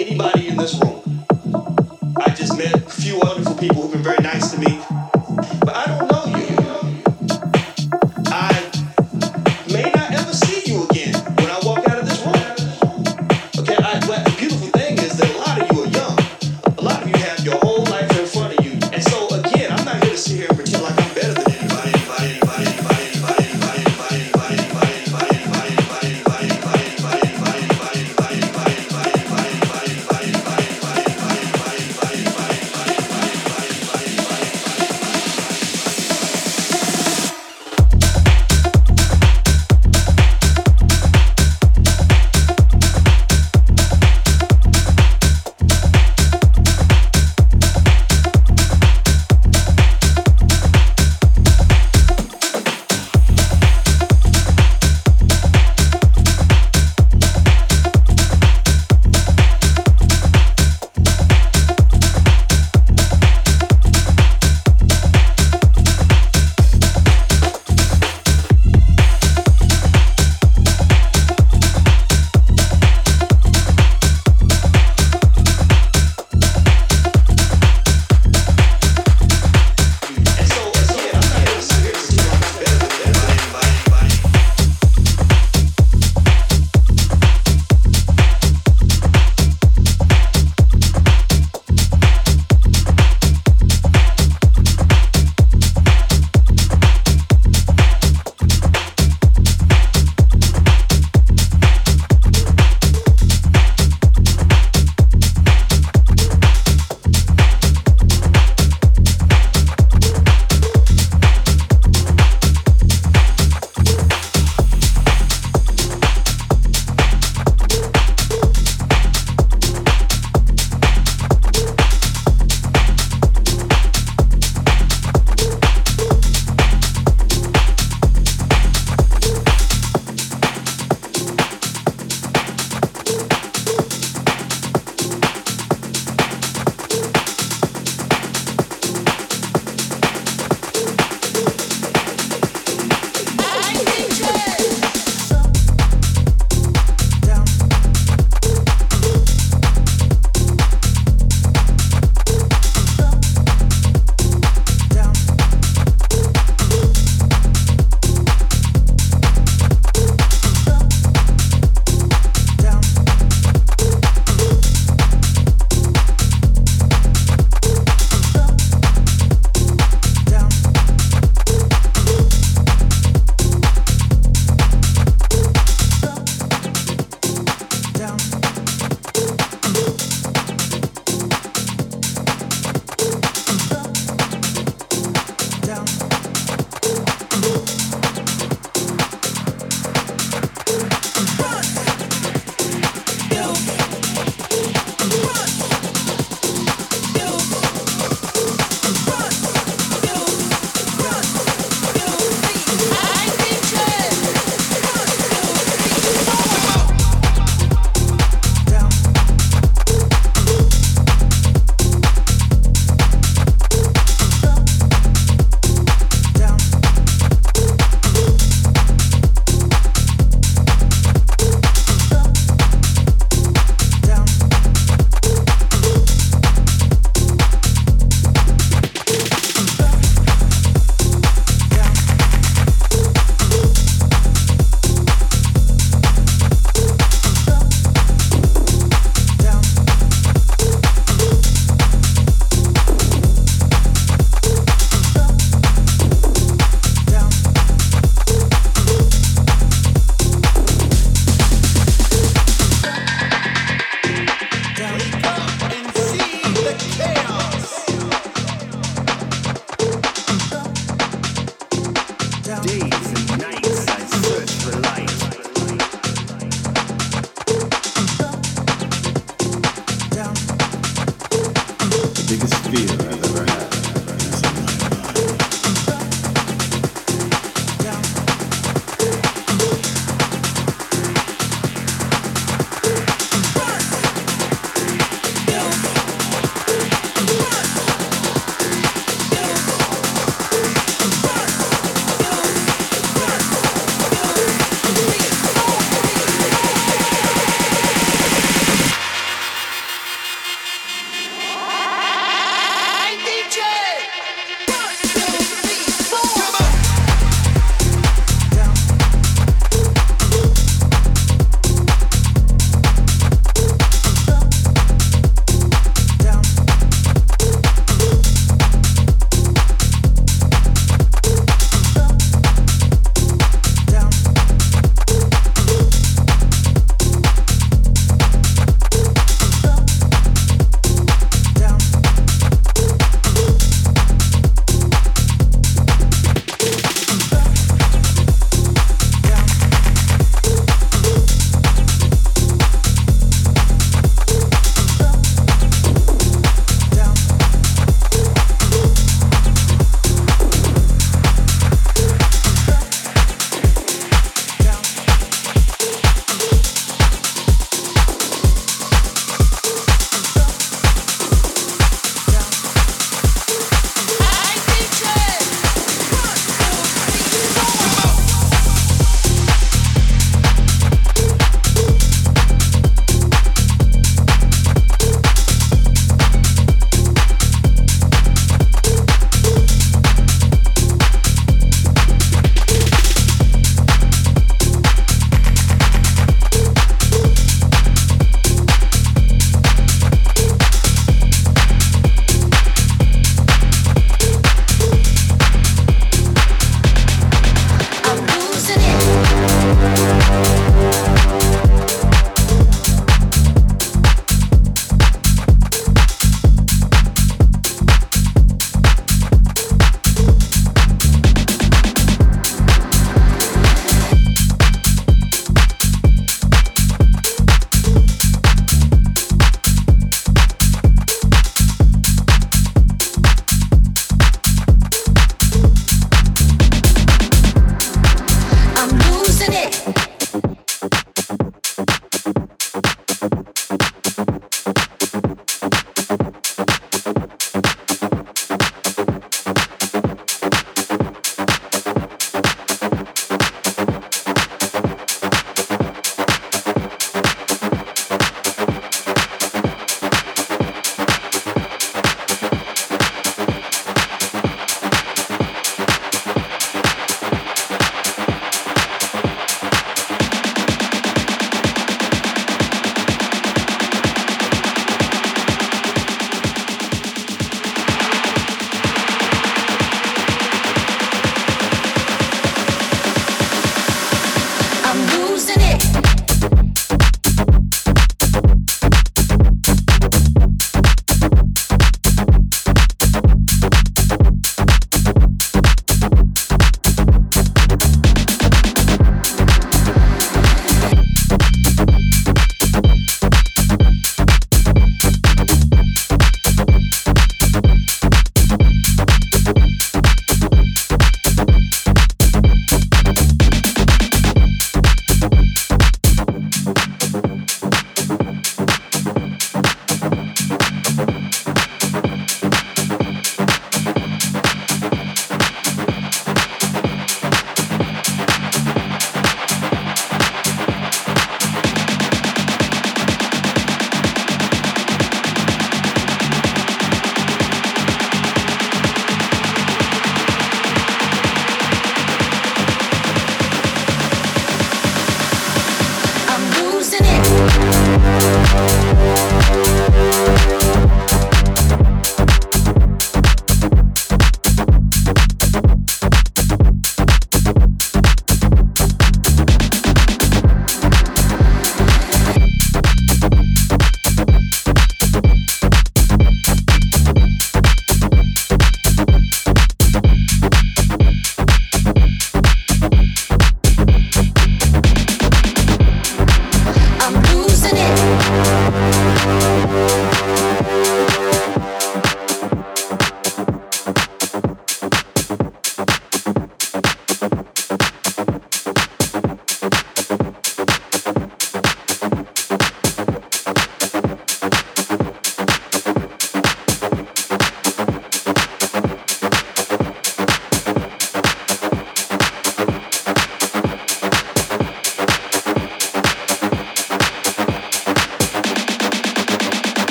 anybody,